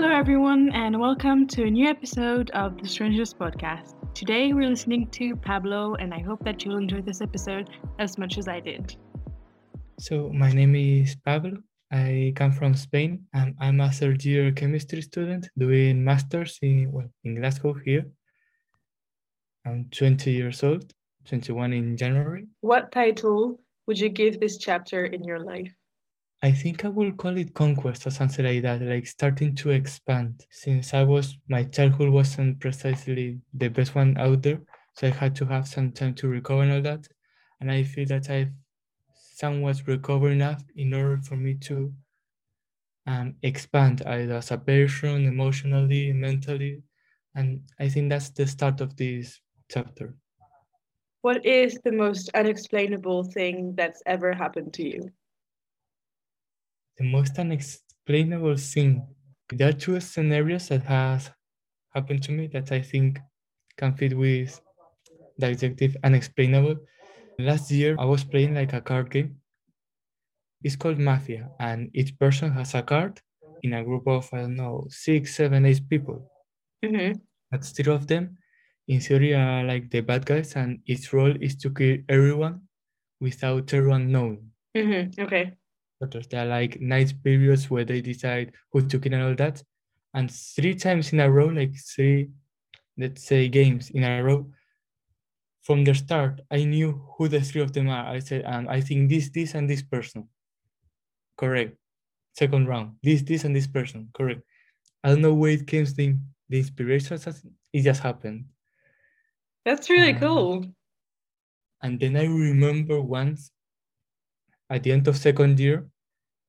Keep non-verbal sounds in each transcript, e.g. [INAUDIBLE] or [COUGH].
Hello, everyone, and welcome to a new episode of the Strangers Podcast. Today, we're listening to Pablo, and I hope that you'll enjoy this episode as much as I did. So, my name is Pablo. I come from Spain, and I'm a third year chemistry student doing masters in well in Glasgow here. I'm 20 years old, 21 in January. What title would you give this chapter in your life? I think I will call it conquest or something like that, like starting to expand. Since I was, my childhood wasn't precisely the best one out there, so I had to have some time to recover and all that. And I feel that I've somewhat recovered enough in order for me to um, expand either as a person, emotionally, mentally. And I think that's the start of this chapter. What is the most unexplainable thing that's ever happened to you? The most unexplainable thing. There are two scenarios that has happened to me that I think can fit with the adjective unexplainable. Last year, I was playing like a card game. It's called Mafia, and each person has a card in a group of, I don't know, six, seven, eight people. Mm-hmm. But three of them, in theory, are like the bad guys, and its role is to kill everyone without everyone knowing. Mm-hmm. Okay. There are like night periods where they decide who took it and all that. And three times in a row, like three, let's say, games in a row, from the start, I knew who the three of them are. I said, and I think this, this, and this person. Correct. Second round, this, this, and this person. Correct. I don't know where it came the, the inspiration. It just happened. That's really um, cool. And then I remember once at the end of second year,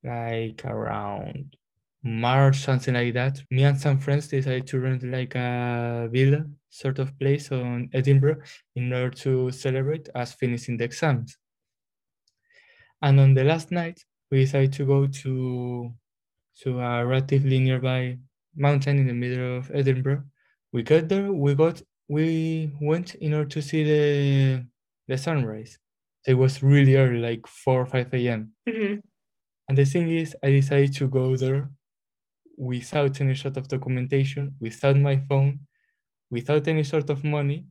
like around March, something like that, me and some friends decided to rent like a villa sort of place on Edinburgh in order to celebrate us finishing the exams. And on the last night, we decided to go to to a relatively nearby mountain in the middle of Edinburgh. We got there, we got we went in order to see the the sunrise. It was really early, like 4 or 5 a.m. Mm-hmm. And the thing is, I decided to go there without any sort of documentation, without my phone, without any sort of money,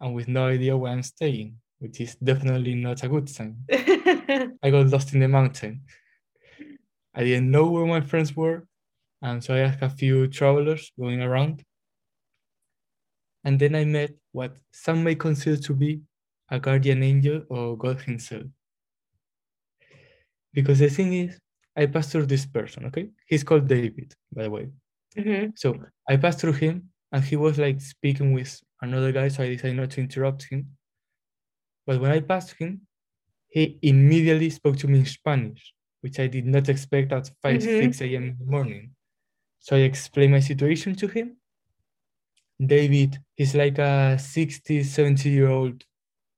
and with no idea where I'm staying, which is definitely not a good sign. [LAUGHS] I got lost in the mountain. I didn't know where my friends were, and so I asked a few travelers going around. And then I met what some may consider to be a guardian angel or God Himself. Because the thing is, I passed through this person, okay? He's called David, by the way. Mm-hmm. So I passed through him and he was like speaking with another guy, so I decided not to interrupt him. But when I passed him, he immediately spoke to me in Spanish, which I did not expect at 5, mm-hmm. 6 a.m. in the morning. So I explained my situation to him. David, he's like a 60, 70 year old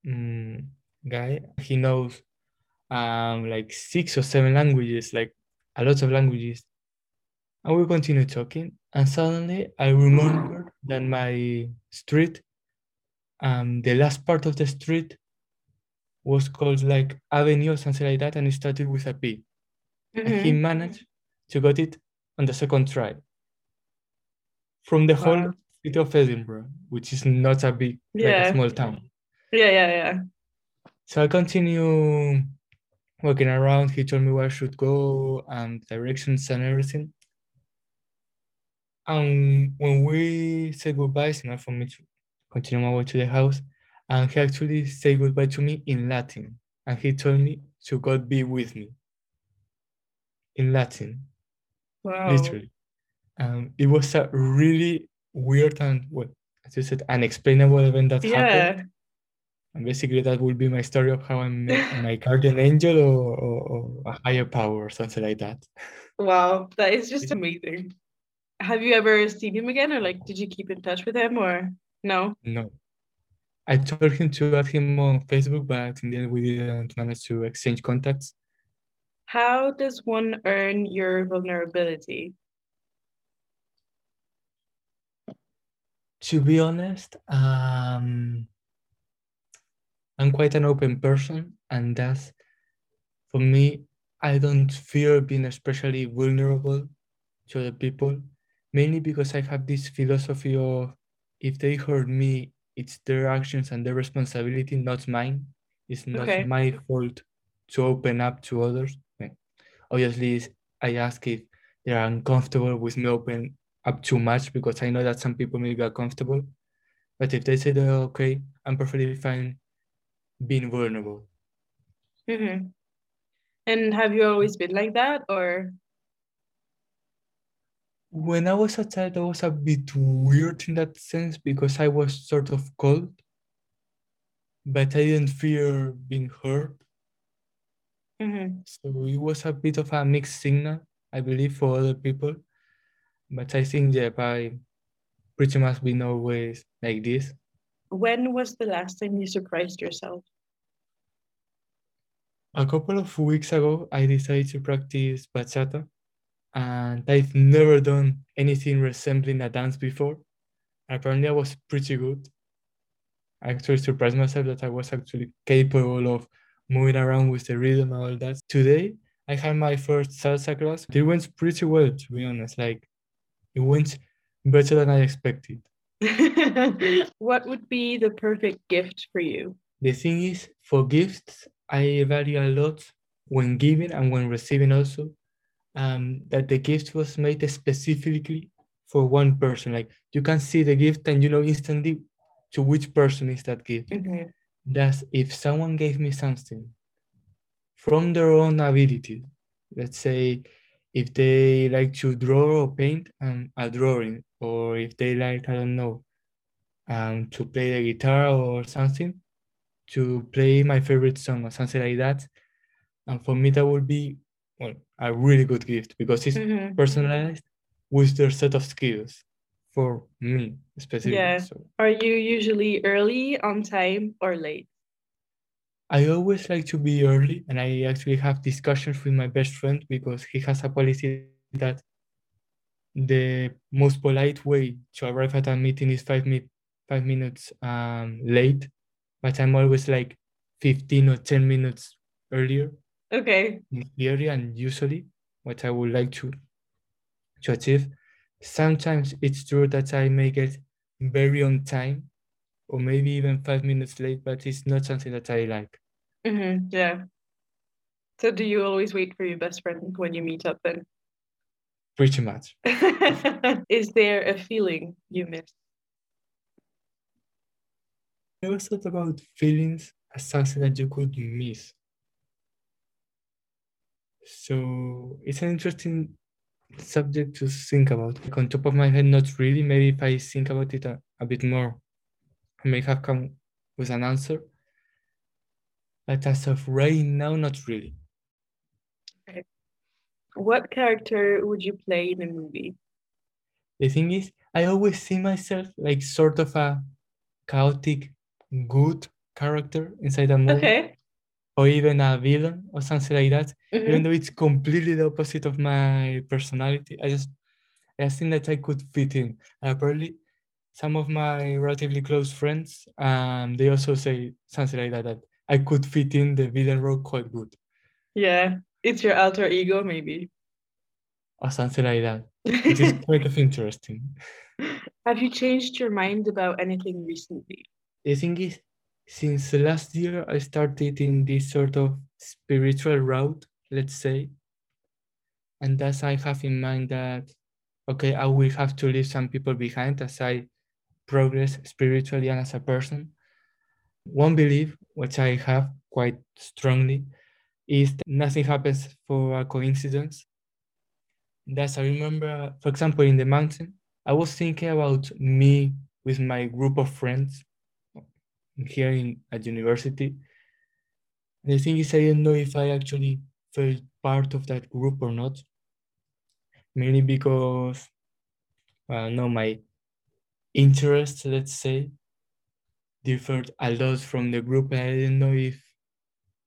mm, guy. He knows um, like six or seven languages, like a lot of languages. And we continue talking. And suddenly I remember that my street, um, the last part of the street was called like Avenue or something like that, and it started with a P. Mm-hmm. And he managed to get it on the second try. From the wow. whole city of Edinburgh, which is not a big, yeah. like a small town. Yeah, yeah, yeah. So I continue walking around. He told me where I should go and directions and everything. And when we said goodbye, it's enough for me to continue my way to the house. And he actually said goodbye to me in Latin. And he told me to God be with me. In Latin. Wow. Literally. Um, it was a really weird and, well, as you said, unexplainable event that yeah. happened and basically, that will be my story of how I met my guardian angel or, or, or, a higher power or something like that. Wow, that is just amazing. Have you ever seen him again, or like, did you keep in touch with him, or no? No. I told him to add him on Facebook, but in the end, we didn't manage to exchange contacts. How does one earn your vulnerability? To be honest, um, I'm quite an open person, and that's for me. I don't fear being especially vulnerable to other people mainly because I have this philosophy of if they hurt me, it's their actions and their responsibility, not mine. It's not Okay. my fault to open up to others. Obviously, I ask if they are uncomfortable with me open up too much because I know that some people may get comfortable. But if they say they're okay, I'm perfectly fine being vulnerable. hmm And have you always been like that, or When I was a child, I was a bit weird in that sense because I was sort of cold, but I didn't fear being hurt. Mhm. So it was a bit of a mixed signal, I believe, for other people. But I think, yeah, I pretty much been always like this. When was the last time you surprised yourself? A couple of weeks ago, I decided to practice bachata, and I've never done anything resembling a dance before. Apparently, I was pretty good. I actually surprised myself that I was actually capable of moving around with the rhythm and all that. Today, I had my first salsa class. It went pretty well, to be honest. Like, it went better than I expected. [LAUGHS] what would be the perfect gift for you? The thing is, for gifts, I value a lot when giving and when receiving also, um, that the gift was made specifically for one person. Like you can see the gift and you know instantly to which person is that gift. Mhm. Thus, if someone gave me something from their own ability, let's say if they like to draw or paint and a drawing, or if they like, I don't know, um, to play the guitar or something, to play my favorite song or something like that. And for me, that would be well a really good gift because it's Mhm. personalized with their set of skills for me specifically. Yeah. So Are you usually early, on time, or late? I always like to be early, and I actually have discussions with my best friend because he has a policy that the most polite way to arrive at a meeting is five, mi- five minutes um, late, but I'm always like 15 or 10 minutes earlier Okay. in theory and usually what I would like to to achieve. Sometimes it's true that I may get very on time or maybe even five minutes late, but it's not something that I like. Hmm Yeah. So do you always wait for your best friend when you meet up then? Pretty much. [LAUGHS] Is there a feeling you miss? I always thought about feelings as something that you could miss. So it's an interesting subject to think about. Like on top of my head, not really. Maybe if I think about it a, a bit more, I may have come with an answer. But as of right now, not really. What character would you play in a movie? The thing is, I always see myself like sort of a chaotic, good character inside a movie, Okay. or even a villain or something like that. Mhm. Even though it's completely the opposite of my personality, I just I think that I could fit in. And apparently, some of my relatively close friends, um, they also say something like that that I could fit in the villain role quite good, Yeah. It's your alter ego, maybe. or something like that, which is [LAUGHS] quite of interesting. Have you changed your mind about anything recently? The thing is, since last year, I started in this sort of spiritual route, let's say. And thus, I have in mind that, okay, I will have to leave some people behind as I progress spiritually and as a person. One belief, which I have quite strongly, is that nothing happens for a coincidence. Thus, I remember, for example, in the mountain, I was thinking about me with my group of friends here in at university. The thing is, I didn't know if I actually felt part of that group or not. Mainly because, well, no, my interests, let's say, differed a lot from the group. and I didn't know if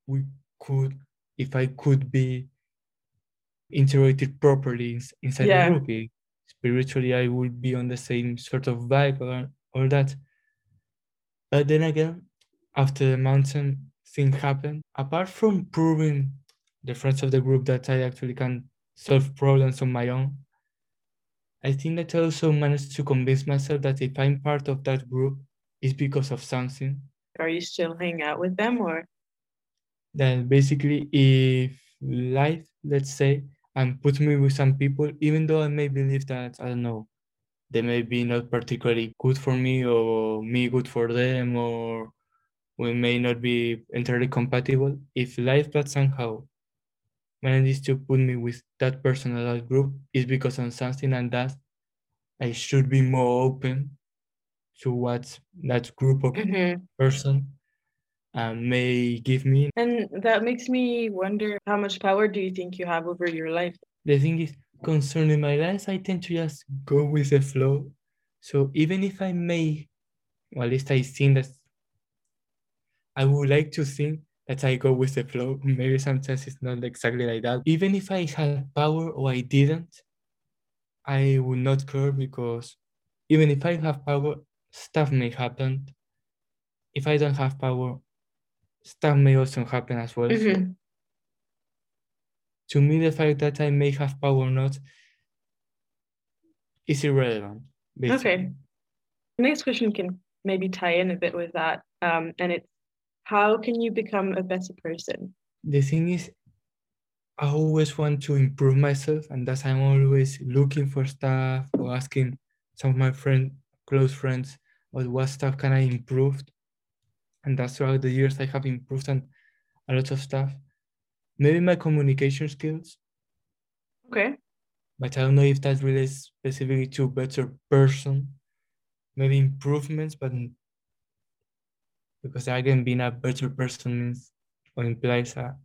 we could, if I could be integrated properly inside Yeah. the group. Spiritually, I would be on the same sort of vibe or all that. But then again, after the mountain thing happened, apart from proving the friends of the group that I actually can solve problems on my own, I think that I also managed to convince myself that if I'm part of that group, it's because of something. Are you still hanging out with them or? Then basically, if life, let's say, and put me with some people, even though I may believe that, I don't know, they may be not particularly good for me or me good for them or we may not be entirely compatible. If life that somehow manages to put me with that person or that group, is because of something and that I should be more open to what that group of Mhm. person uh, may give me. And that makes me wonder how much power do you think you have over your life? The thing is, concerning my life, I tend to just go with the flow. So even if I may, or at least I think that I would like to think that I go with the flow. [LAUGHS] Maybe sometimes it's not exactly like that. Even if I had power or I didn't, I would not care because even if I have power, stuff may happen. If I don't have power, stuff may also happen as well. Mhm. to me, the fact that I may have power or not is irrelevant. Basically. Okay. Next question can maybe tie in a bit with that. Um, and it's how can you become a better person? The thing is, I always want to improve myself, and that's I'm always looking for stuff or asking some of my friend, close friends, about what stuff can I improve. And that's throughout the years I have improved on a lot of stuff. Maybe my communication skills, Okay. but I don't know if that relates specifically to a better person. Maybe improvements, but because again, being a better person means or implies a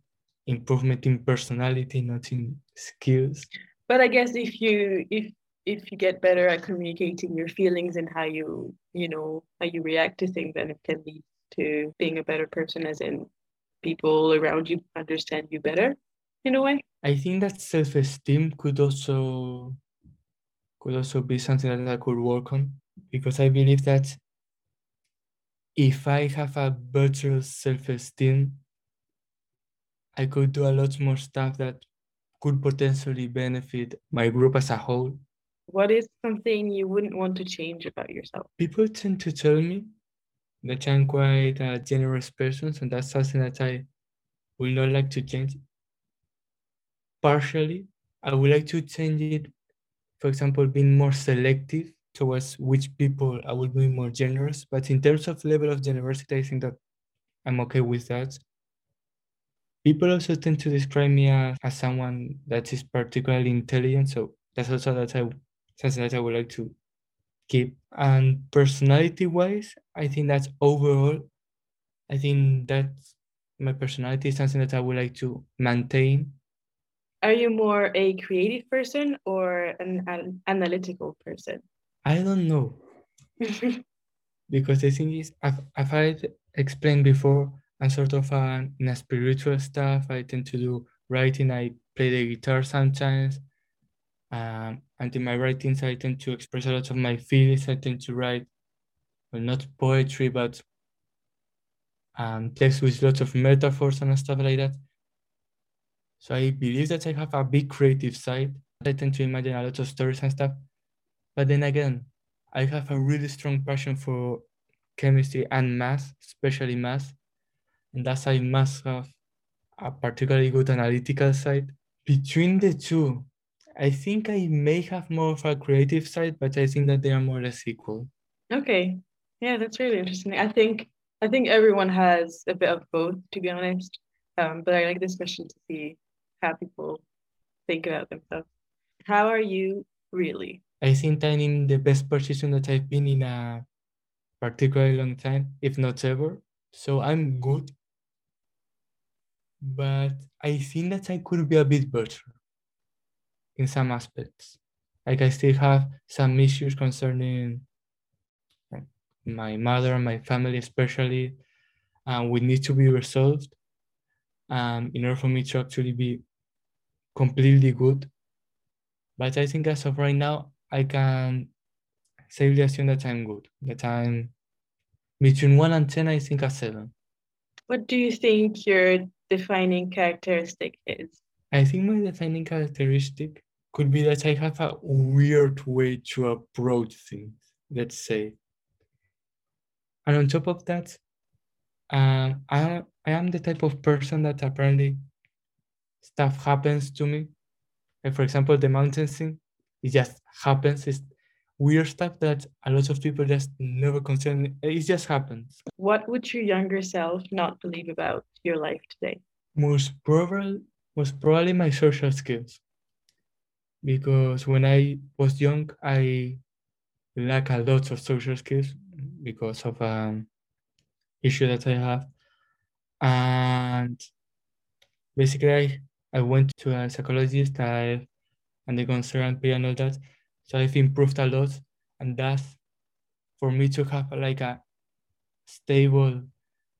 improvement in personality, not in skills. But I guess if you if if you get better at communicating your feelings and how you you know how you react to things, then it can lead to being a better person, as in people around you understand you better in a way. I think that self-esteem could also could also be something that I could work on because I believe that if I have a better self-esteem, I could do a lot more stuff that could potentially benefit my group as a whole. What is something you wouldn't want to change about yourself? People tend to tell me that I'm quite a generous person, and that's something that I would not like to change. Partially, I would like to change it, for example, being more selective towards which people I will be more generous. But in terms of level of generosity, I think that I'm okay with that. People also tend to describe me as, as someone that is particularly intelligent, so that's also that I something that I would like to keep. And personality-wise, I think that's overall, I think that my personality is something that I would like to maintain. Are you more a creative person or an, an analytical person? I don't know [LAUGHS] because the thing is, I've, I've had explained before, I'm sort of an, in a spiritual stuff. I tend to do writing. I play the guitar sometimes. Um, and in my writings, I tend to express a lot of my feelings. I tend to write, well, not poetry, but um, text with lots of metaphors and stuff like that. So I believe that I have a big creative side. I tend to imagine a lot of stories and stuff. But then again, I have a really strong passion for chemistry and math, especially math. And thus I must have a particularly good analytical side. Between the two, I think I may have more of a creative side, but I think that they are more or less equal. Okay. Yeah, that's really interesting. I think I think everyone has a bit of both, to be honest. Um, but I like this question to see how people think about themselves. How are you really? I think I'm in the best position that I've been in a particularly long time, if not ever. So I'm good. But I think that I could be a bit better in some aspects. Like I still have some issues concerning my mother and my family, especially, and we need to be resolved. Um, in order for me to actually be completely good. But I think as of right now, I can safely assume that I'm good. That I'm between one and ten, I think a seven. What do you think your defining characteristic is? I think my defining characteristic could be that I have a weird way to approach things, let's say. And on top of that, uh, I, I am the type of person that apparently stuff happens to me. Like for example, the mountain thing, it just happens. It's weird stuff that a lot of people just never consider. It just happens. What would your younger self not believe about your life today? Most probably, most probably my social skills. Because when I was young, I lack a lot of social skills because of um issue that I have. And basically I, I went to a psychologist I, and the counselor and all that. So I've improved a lot. And that's for me to have like a stable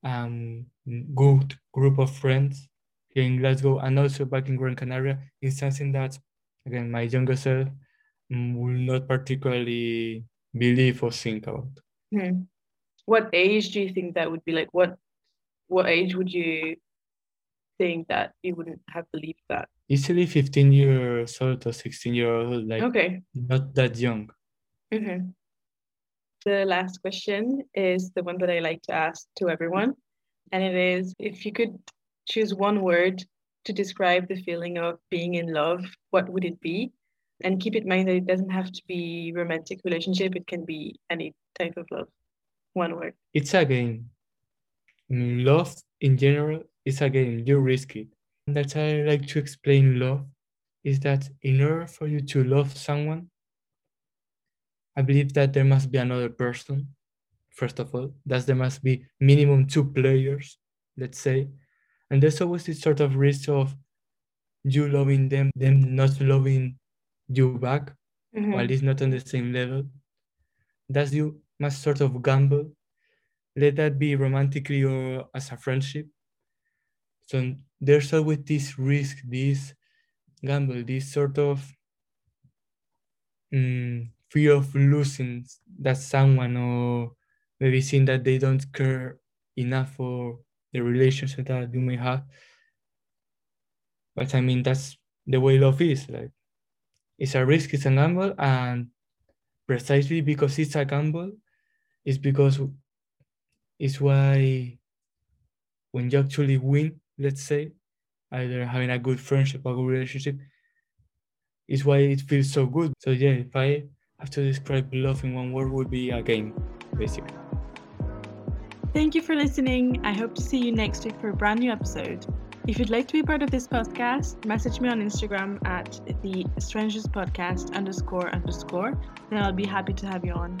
um good group of friends here in Glasgow and also back in Gran Canaria is something that again my younger self mm, will not particularly believe or think about. Hmm. What age do you think that would be like? What what age would you think that you wouldn't have believed that? Easily 15 years old or 16 year old, like Okay. not that young. hmm The last question is the one that I like to ask to everyone. And it is if you could choose one word to describe the feeling of being in love, what would it be? And keep in mind that it doesn't have to be romantic relationship, it can be any type of love. One word. It's a game. Love in general is a game. You risk it. And that's how I like to explain love is that in order for you to love someone, I believe that there must be another person, first of all, that there must be minimum two players, let's say. And there's always this sort of risk of you loving them, them not loving you back, Mhm. or at least not on the same level. That's you must sort of gamble. Let that be romantically or as a friendship. So there's always this risk, this gamble, this sort of mm, fear of losing that someone or maybe seeing that they don't care enough for the relationship that you may have. But I mean, that's the way love is. Like, it's a risk, it's a gamble, and precisely because it's a gamble, it's because it's why when you actually win, let's say, either having a good friendship or good relationship, is why it feels so good. So yeah, if I have to describe love in one word, would be a game, basically. Thank you for listening. I hope to see you next week for a brand new episode. If you'd like to be part of this podcast, message me on Instagram at the strangers podcast underscore underscore, then I'll be happy to have you on.